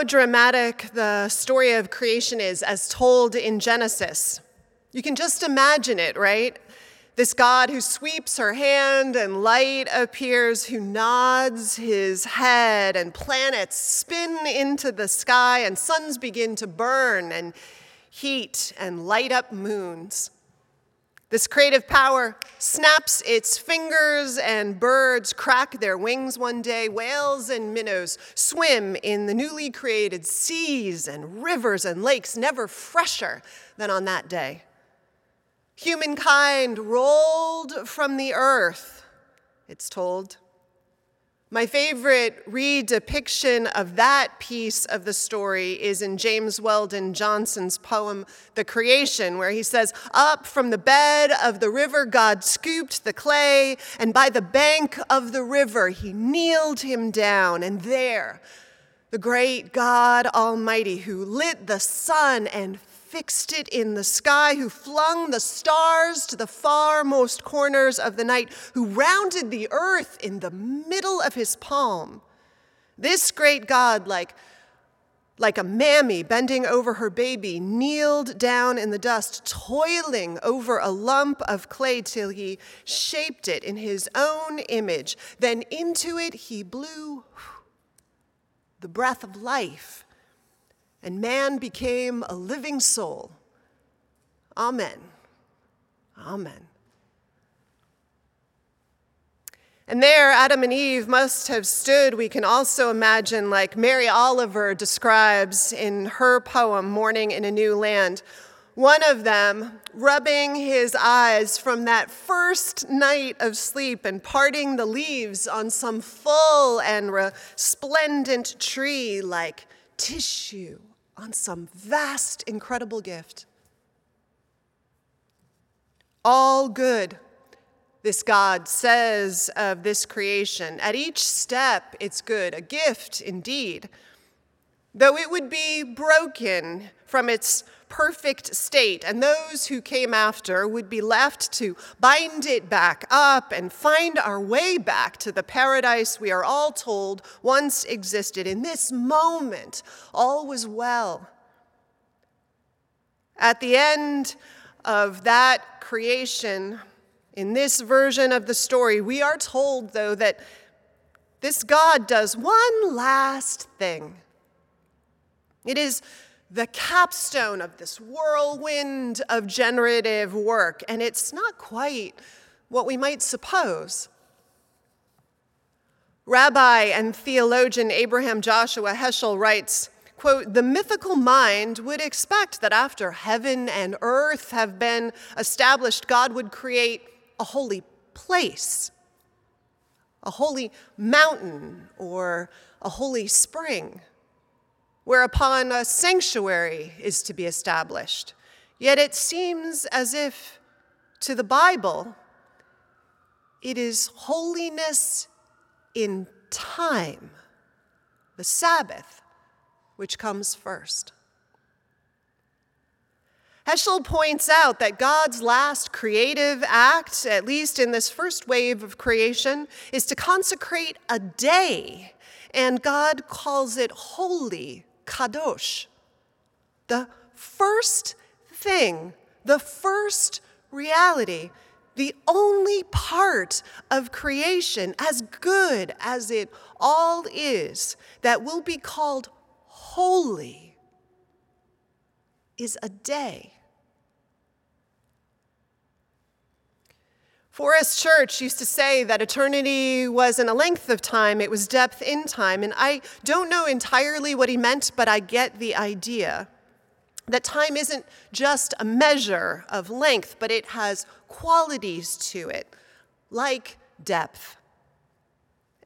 How dramatic the story of creation is as told in Genesis. You can just imagine it, right? This God who sweeps her hand and light appears, who nods his head and planets spin into the sky and suns begin to burn and heat and light up moons. This creative power snaps its fingers, and birds crack their wings one day. Whales and minnows swim in the newly created seas and rivers and lakes, never fresher than on that day. Humankind rolled from the earth, it's told. My favorite redepiction of that piece of the story is in James Weldon Johnson's poem, The Creation, where he says, Up from the bed of the river, God scooped the clay, and by the bank of the river, he kneeled him down. And there, the great God Almighty, who lit the sun and fixed it in the sky, who flung the stars to the farmost corners of the night, who rounded the earth in the middle of his palm. This great God, like, like a mammy bending over her baby, kneeled down in the dust, toiling over a lump of clay till he shaped it in his own image. Then into it he blew the breath of life and man became a living soul. Amen. Amen. And there, Adam and Eve must have stood, we can also imagine, like Mary Oliver describes in her poem, Morning in a New Land. One of them rubbing his eyes from that first night of sleep and parting the leaves on some full and resplendent tree like tissue on some vast, incredible gift. All good, this God says of this creation. At each step, it's good, a gift indeed. Though it would be broken from its perfect state, and those who came after would be left to bind it back up and find our way back to the paradise we are all told once existed. In this moment, all was well. At the end of that creation, in this version of the story, we are told, though, that this God does one last thing. It is the capstone of this whirlwind of generative work, and it's not quite what we might suppose. Rabbi and theologian Abraham Joshua Heschel writes, quote, the mythical mind would expect that after heaven and earth have been established, God would create a holy place, a holy mountain, or a holy spring whereupon a sanctuary is to be established. Yet it seems as if to the Bible, it is holiness in time, the Sabbath, which comes first. Heschel points out that God's last creative act, at least in this first wave of creation, is to consecrate a day, and God calls it holy kadosh. The first thing, the first reality, the only part of creation, as good as it all is, that will be called holy, is a day. Forrest Church used to say that eternity wasn't a length of time, it was depth in time. And I don't know entirely what he meant, but I get the idea that time isn't just a measure of length, but it has qualities to it, like depth.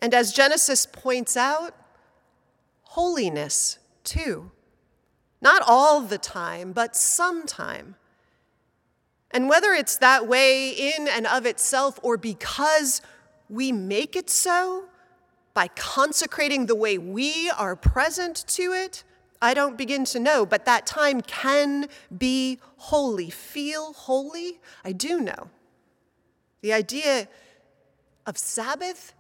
And as Genesis points out, holiness too. Not all the time, but sometime. And whether it's that way in and of itself or because we make it so by consecrating the way we are present to it, I don't begin to know. But that time can be holy. Feel holy? I do know. The idea of Sabbath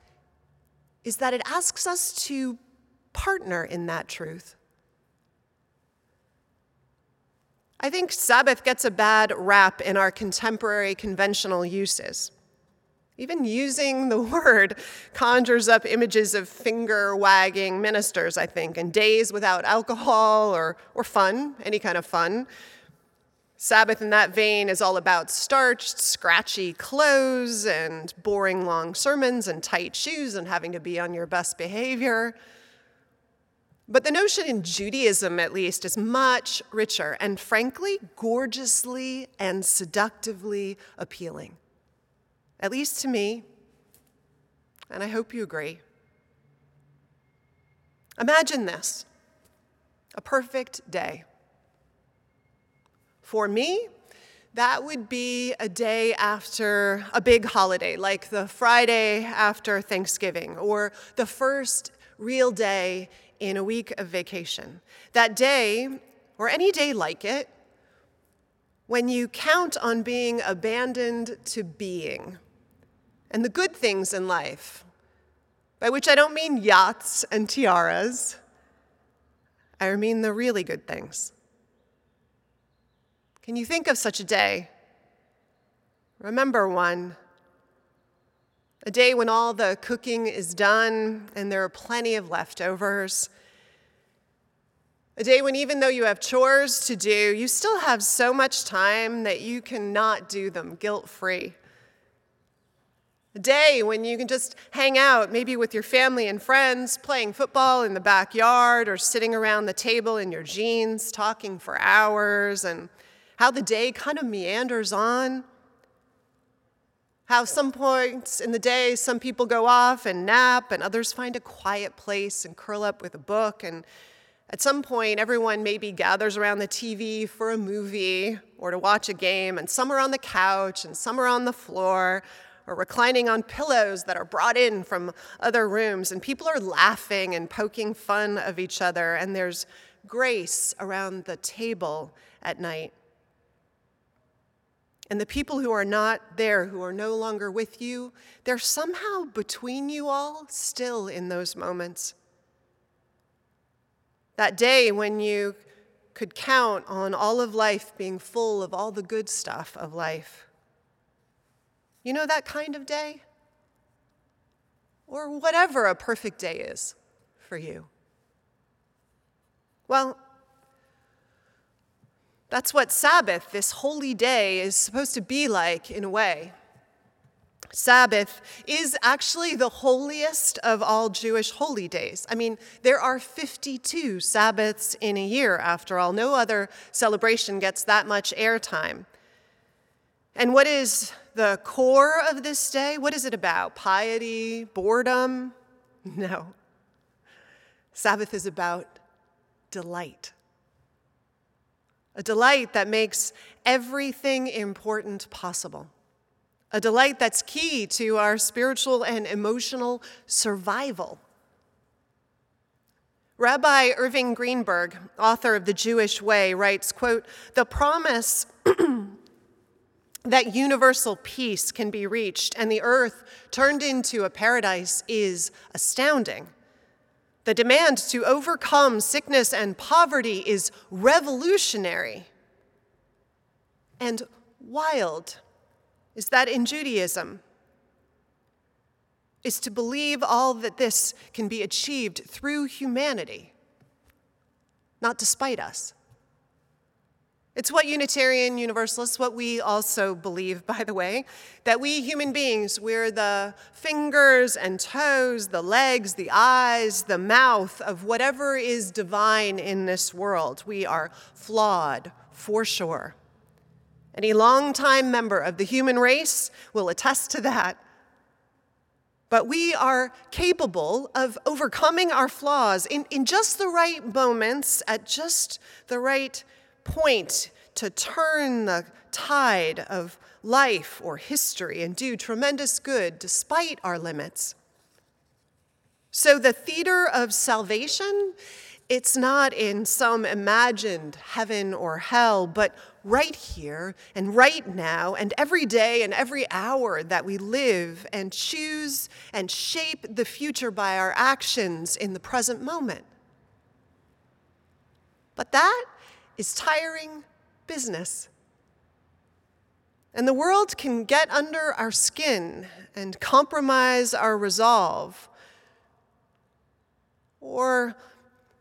is that it asks us to partner in that truth. I think Sabbath gets a bad rap in our contemporary conventional uses. Even using the word conjures up images of finger wagging ministers, I think, and days without alcohol or, or fun, any kind of fun. Sabbath, in that vein, is all about starched, scratchy clothes and boring long sermons and tight shoes and having to be on your best behavior. But the notion in Judaism, at least, is much richer and, frankly, gorgeously and seductively appealing. At least to me, and I hope you agree. Imagine this a perfect day. For me, that would be a day after a big holiday, like the Friday after Thanksgiving, or the first real day in a week of vacation. That day, or any day like it, when you count on being abandoned to being and the good things in life, by which I don't mean yachts and tiaras, I mean the really good things. Can you think of such a day? Remember one a day when all the cooking is done and there are plenty of leftovers. A day when, even though you have chores to do, you still have so much time that you cannot do them guilt free. A day when you can just hang out, maybe with your family and friends, playing football in the backyard or sitting around the table in your jeans, talking for hours, and how the day kind of meanders on. How some points in the day, some people go off and nap, and others find a quiet place and curl up with a book. And at some point, everyone maybe gathers around the TV for a movie or to watch a game, and some are on the couch, and some are on the floor, or reclining on pillows that are brought in from other rooms, and people are laughing and poking fun of each other, and there's grace around the table at night. And the people who are not there, who are no longer with you, they're somehow between you all still in those moments. That day when you could count on all of life being full of all the good stuff of life. You know that kind of day? Or whatever a perfect day is for you. Well, that's what Sabbath, this holy day, is supposed to be like in a way. Sabbath is actually the holiest of all Jewish holy days. I mean, there are 52 Sabbaths in a year, after all. No other celebration gets that much airtime. And what is the core of this day? What is it about? Piety? Boredom? No. Sabbath is about delight a delight that makes everything important possible, a delight that's key to our spiritual and emotional survival. Rabbi Irving Greenberg, author of The Jewish Way, writes, quote, "The promise that universal peace can be reached and the earth turned into a paradise is astounding. The demand to overcome sickness and poverty is revolutionary. And wild is that in Judaism is to believe all that this can be achieved through humanity, not despite us. It's what Unitarian Universalists, what we also believe, by the way, that we human beings, we're the fingers and toes, the legs, the eyes, the mouth of whatever is divine in this world. We are flawed, for sure. Any longtime member of the human race will attest to that. But we are capable of overcoming our flaws in, in just the right moments, at just the right point to turn the tide of life or history and do tremendous good despite our limits. So, the theater of salvation, it's not in some imagined heaven or hell, but right here and right now and every day and every hour that we live and choose and shape the future by our actions in the present moment. But that is tiring business. And the world can get under our skin and compromise our resolve. Or,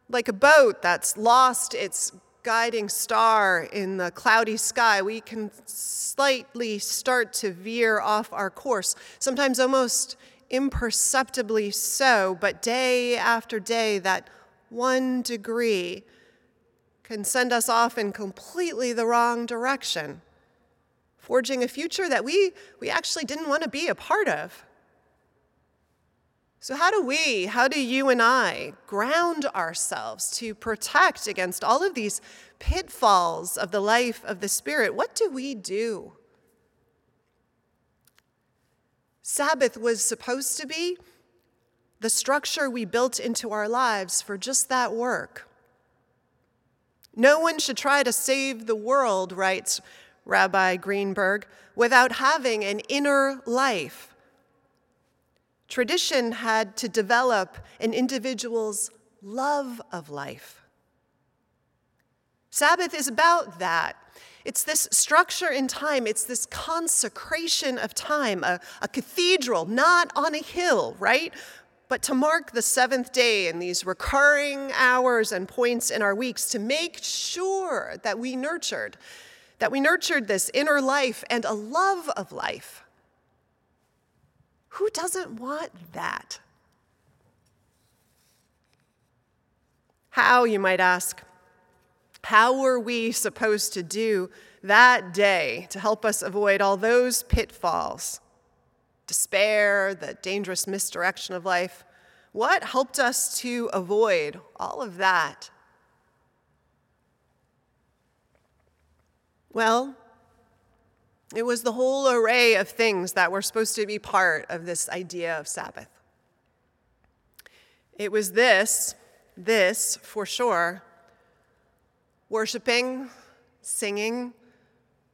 like a boat that's lost its guiding star in the cloudy sky, we can slightly start to veer off our course, sometimes almost imperceptibly so, but day after day, that one degree can send us off in completely the wrong direction, forging a future that we, we actually didn't want to be a part of. So, how do we, how do you and I ground ourselves to protect against all of these pitfalls of the life of the Spirit? What do we do? Sabbath was supposed to be the structure we built into our lives for just that work. No one should try to save the world, writes Rabbi Greenberg, without having an inner life. Tradition had to develop an individual's love of life. Sabbath is about that. It's this structure in time, it's this consecration of time, a, a cathedral, not on a hill, right? But to mark the seventh day in these recurring hours and points in our weeks to make sure that we nurtured, that we nurtured this inner life and a love of life. Who doesn't want that? How, you might ask, how were we supposed to do that day to help us avoid all those pitfalls? Despair, the dangerous misdirection of life. What helped us to avoid all of that? Well, it was the whole array of things that were supposed to be part of this idea of Sabbath. It was this, this for sure worshiping, singing,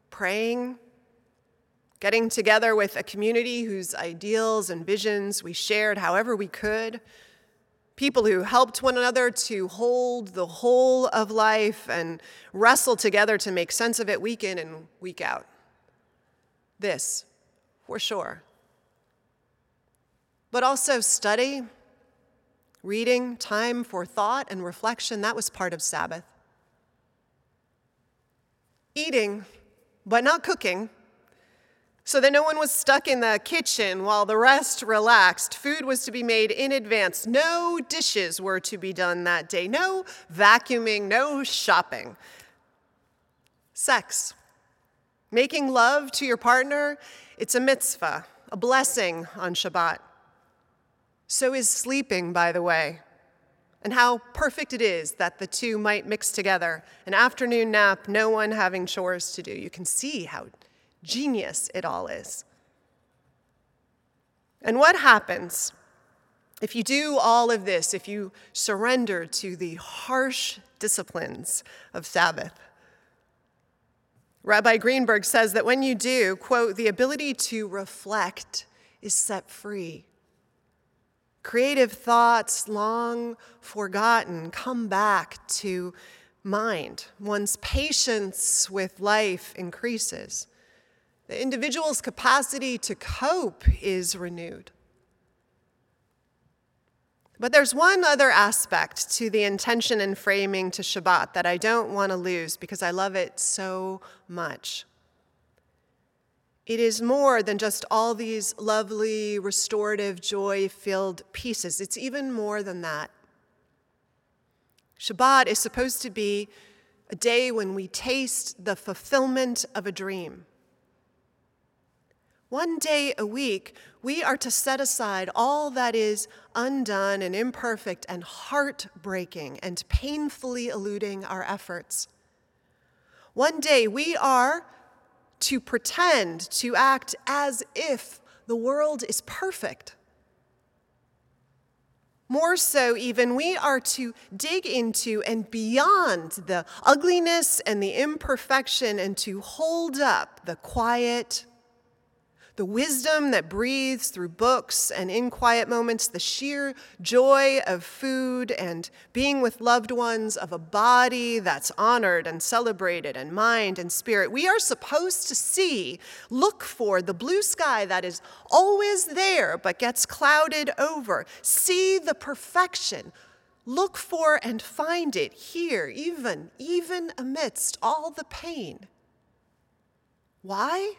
praying, getting together with a community whose ideals and visions we shared however we could, people who helped one another to hold the whole of life and wrestle together to make sense of it week in and week out. This, for sure. But also study, reading, time for thought and reflection, that was part of Sabbath. Eating, but not cooking so that no one was stuck in the kitchen while the rest relaxed. Food was to be made in advance. No dishes were to be done that day. No vacuuming, no shopping. Sex. Making love to your partner, it's a mitzvah, a blessing on Shabbat. So is sleeping, by the way. And how perfect it is that the two might mix together. An afternoon nap, no one having chores to do. You can see how genius it all is. And what happens if you do all of this, if you surrender to the harsh disciplines of Sabbath? Rabbi Greenberg says that when you do, quote, the ability to reflect is set free. Creative thoughts, long forgotten, come back to mind. One's patience with life increases. The individual's capacity to cope is renewed. But there's one other aspect to the intention and framing to Shabbat that I don't want to lose because I love it so much. It is more than just all these lovely, restorative, joy filled pieces. It's even more than that. Shabbat is supposed to be a day when we taste the fulfillment of a dream. One day a week, we are to set aside all that is undone and imperfect and heartbreaking and painfully eluding our efforts. One day we are to pretend to act as if the world is perfect. More so, even, we are to dig into and beyond the ugliness and the imperfection and to hold up the quiet, the wisdom that breathes through books and in quiet moments, the sheer joy of food and being with loved ones, of a body that's honored and celebrated, and mind and spirit. We are supposed to see, look for the blue sky that is always there but gets clouded over, see the perfection. Look for and find it here, even, even amidst all the pain. Why?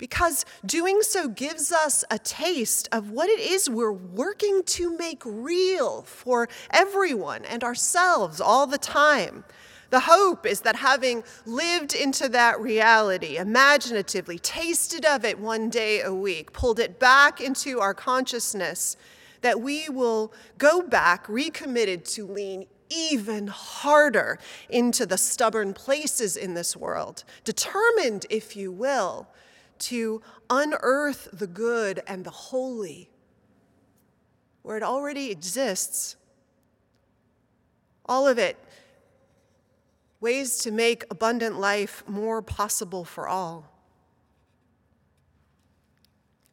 Because doing so gives us a taste of what it is we're working to make real for everyone and ourselves all the time. The hope is that having lived into that reality, imaginatively tasted of it one day a week, pulled it back into our consciousness, that we will go back recommitted to lean even harder into the stubborn places in this world, determined, if you will, to unearth the good and the holy where it already exists. All of it ways to make abundant life more possible for all.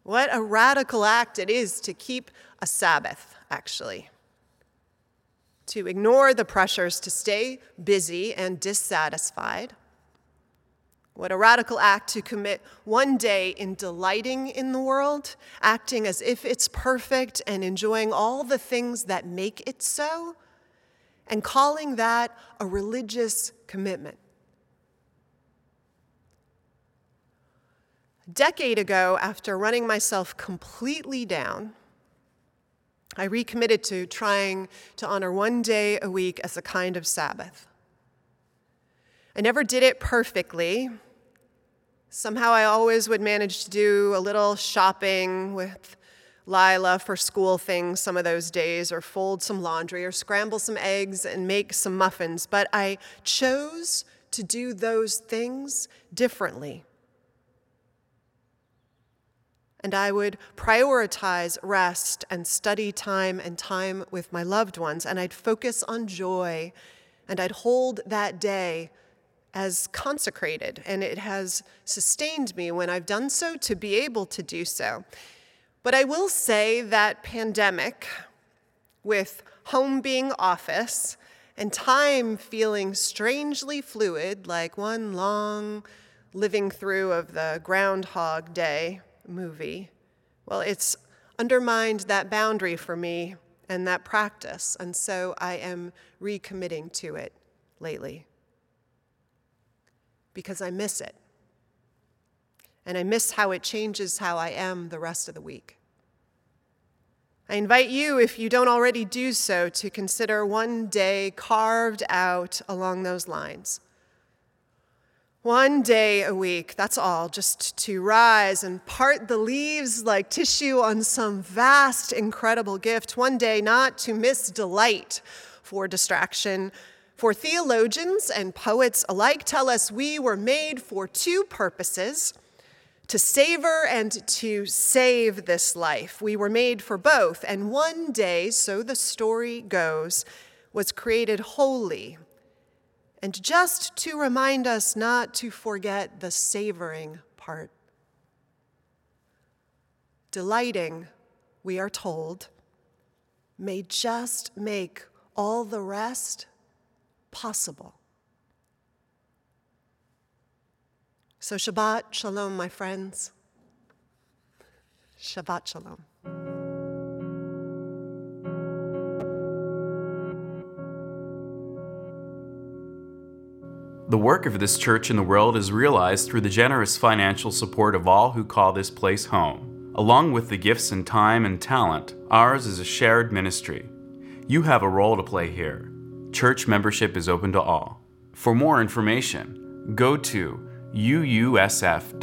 What a radical act it is to keep a Sabbath, actually. To ignore the pressures to stay busy and dissatisfied what a radical act to commit one day in delighting in the world, acting as if it's perfect and enjoying all the things that make it so, and calling that a religious commitment. A decade ago, after running myself completely down, I recommitted to trying to honor one day a week as a kind of Sabbath. I never did it perfectly, Somehow I always would manage to do a little shopping with Lila for school things some of those days, or fold some laundry, or scramble some eggs and make some muffins. But I chose to do those things differently. And I would prioritize rest and study time and time with my loved ones, and I'd focus on joy, and I'd hold that day as consecrated, and it has sustained me when I've done so to be able to do so. But I will say that pandemic, with home being office and time feeling strangely fluid, like one long living through of the Groundhog Day movie, well, it's undermined that boundary for me and that practice, and so I am recommitting to it lately because I miss it. And I miss how it changes how I am the rest of the week. I invite you, if you don't already do so, to consider one day carved out along those lines. One day a week, that's all, just to rise and part the leaves like tissue on some vast, incredible gift. One day not to miss delight for distraction, for theologians and poets alike tell us we were made for two purposes to savor and to save this life. We were made for both, and one day, so the story goes, was created holy. And just to remind us not to forget the savoring part. Delighting, we are told, may just make all the rest possible. So, Shabbat Shalom, my friends. Shabbat Shalom. The work of this church in the world is realized through the generous financial support of all who call this place home. Along with the gifts in time and talent, ours is a shared ministry. You have a role to play here. Church membership is open to all. For more information, go to uusf.org